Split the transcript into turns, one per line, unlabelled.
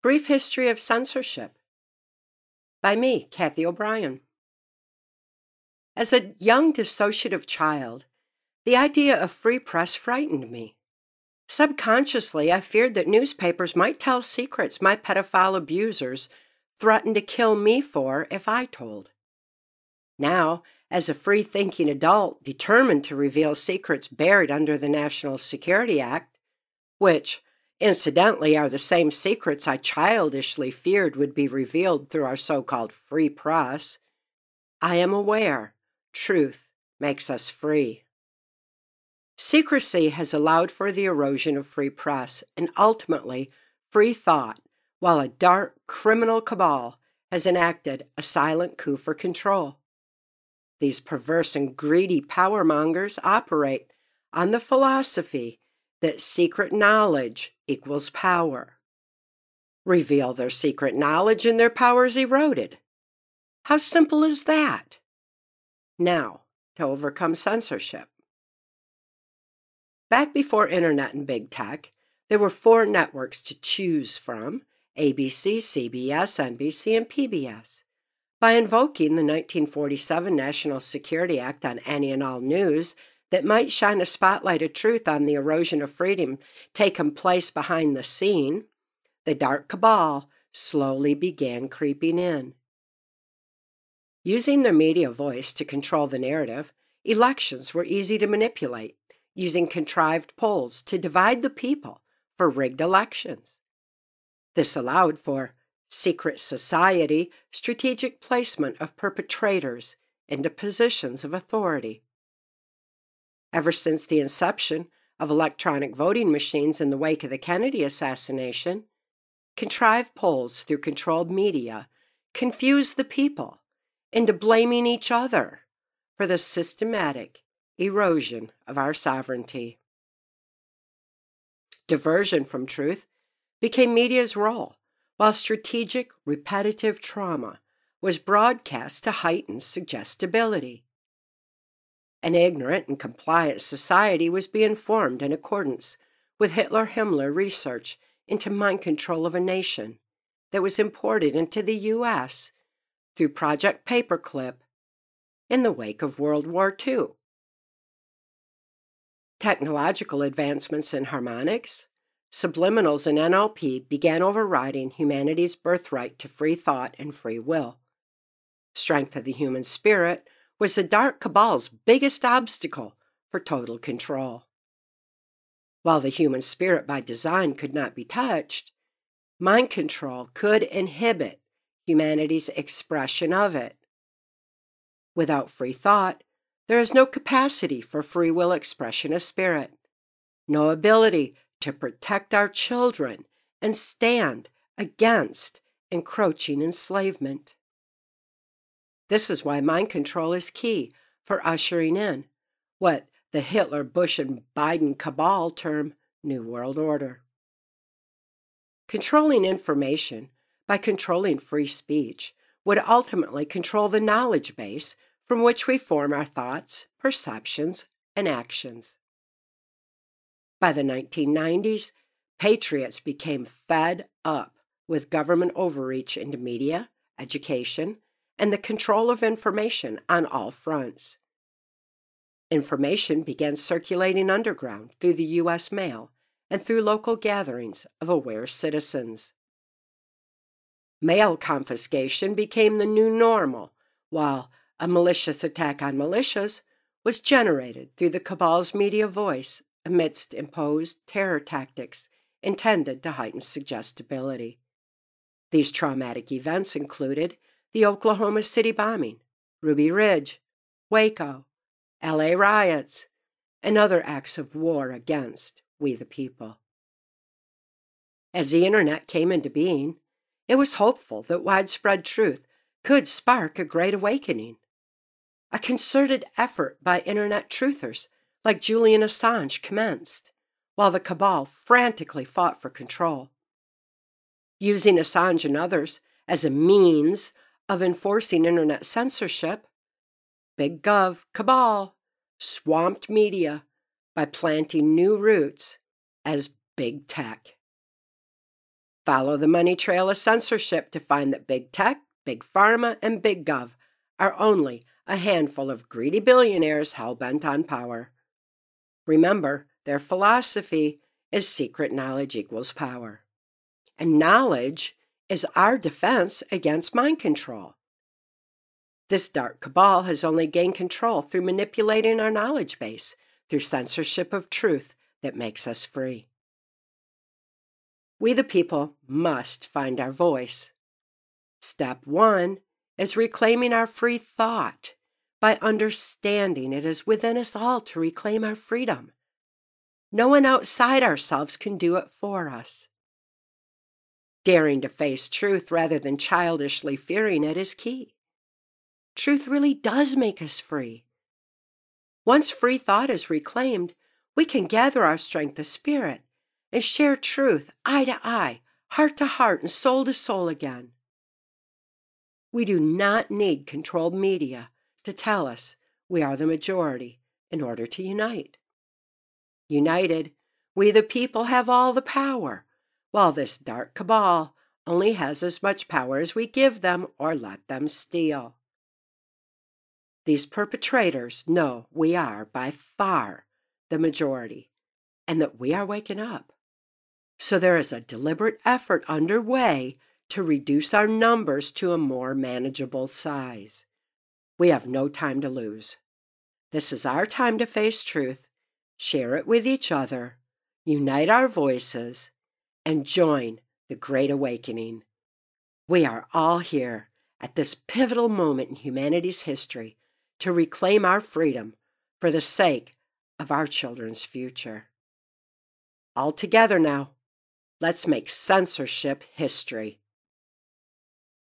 Brief History of Censorship by me, Cathy O'Brien. As a young dissociative child, the idea of free press frightened me. Subconsciously, I feared that newspapers might tell secrets my pedophile abusers threatened to kill me for if I told. Now, as a free thinking adult determined to reveal secrets buried under the National Security Act, which, incidentally, are the same secrets I childishly feared would be revealed through our so called free press, I am aware truth makes us free. Secrecy has allowed for the erosion of free press and ultimately free thought, while a dark criminal cabal has enacted a silent coup for control. These perverse and greedy power mongers operate on the philosophy that secret knowledge equals power. Reveal their secret knowledge and their power is eroded. How simple is that? Now, to overcome censorship. Back before Internet and Big Tech, there were four networks to choose from ABC, CBS, NBC, and PBS. By invoking the 1947 National Security Act on any and all news, that might shine a spotlight of truth on the erosion of freedom taking place behind the scene, the dark cabal slowly began creeping in. Using their media voice to control the narrative, elections were easy to manipulate, using contrived polls to divide the people for rigged elections. This allowed for secret society strategic placement of perpetrators into positions of authority. Ever since the inception of electronic voting machines in the wake of the Kennedy assassination, contrived polls through controlled media confuse the people into blaming each other for the systematic erosion of our sovereignty. Diversion from truth became media's role, while strategic, repetitive trauma was broadcast to heighten suggestibility. An ignorant and compliant society was being formed in accordance with Hitler Himmler research into mind control of a nation that was imported into the U.S. through Project Paperclip in the wake of World War II. Technological advancements in harmonics, subliminals, and NLP began overriding humanity's birthright to free thought and free will. Strength of the human spirit was the Dark Cabal's biggest obstacle for total control. While the human spirit by design could not be touched, mind control could inhibit humanity's expression of it. Without free thought, there is no capacity for free will expression of spirit, no ability to protect our children and stand against encroaching enslavement. This is why mind control is key for ushering in what the Hitler, Bush, and Biden cabal term New World Order. Controlling information by controlling free speech would ultimately control the knowledge base from which we form our thoughts, perceptions, and actions. By the 1990s, patriots became fed up with government overreach into media, education, and the control of information on all fronts. Information began circulating underground through the U.S. mail and through local gatherings of aware citizens. Mail confiscation became the new normal, while a malicious attack on militias was generated through the cabal's media voice amidst imposed terror tactics intended to heighten suggestibility. These traumatic events included the Oklahoma City bombing, Ruby Ridge, Waco, LA riots, and other acts of war against we the people. As the Internet came into being, it was hopeful that widespread truth could spark a great awakening. A concerted effort by Internet truthers like Julian Assange commenced, while the cabal frantically fought for control. Using Assange and others as a means of enforcing internet censorship, Big Gov cabal swamped media by planting new roots as big tech. Follow the money trail of censorship to find that big tech, big pharma, and big gov are only a handful of greedy billionaires hell bent on power. Remember, their philosophy is secret knowledge equals power. And knowledge is our defense against mind control. This dark cabal has only gained control through manipulating our knowledge base, through censorship of truth that makes us free. We, the people, must find our voice. Step one is reclaiming our free thought by understanding it is within us all to reclaim our freedom. No one outside ourselves can do it for us. Daring to face truth rather than childishly fearing it is key. Truth really does make us free. Once free thought is reclaimed, we can gather our strength of spirit and share truth eye to eye, heart to heart, and soul to soul again. We do not need controlled media to tell us we are the majority in order to unite. United, we the people have all the power, while this dark cabal only has as much power as we give them or let them steal. These perpetrators know we are by far the majority and that we are waking up. So there is a deliberate effort underway to reduce our numbers to a more manageable size. We have no time to lose. This is our time to face truth, share it with each other, unite our voices, and join the Great Awakening. We are all here at this pivotal moment in humanity's history to reclaim our freedom for the sake of our children's future. All together now, let's make censorship history.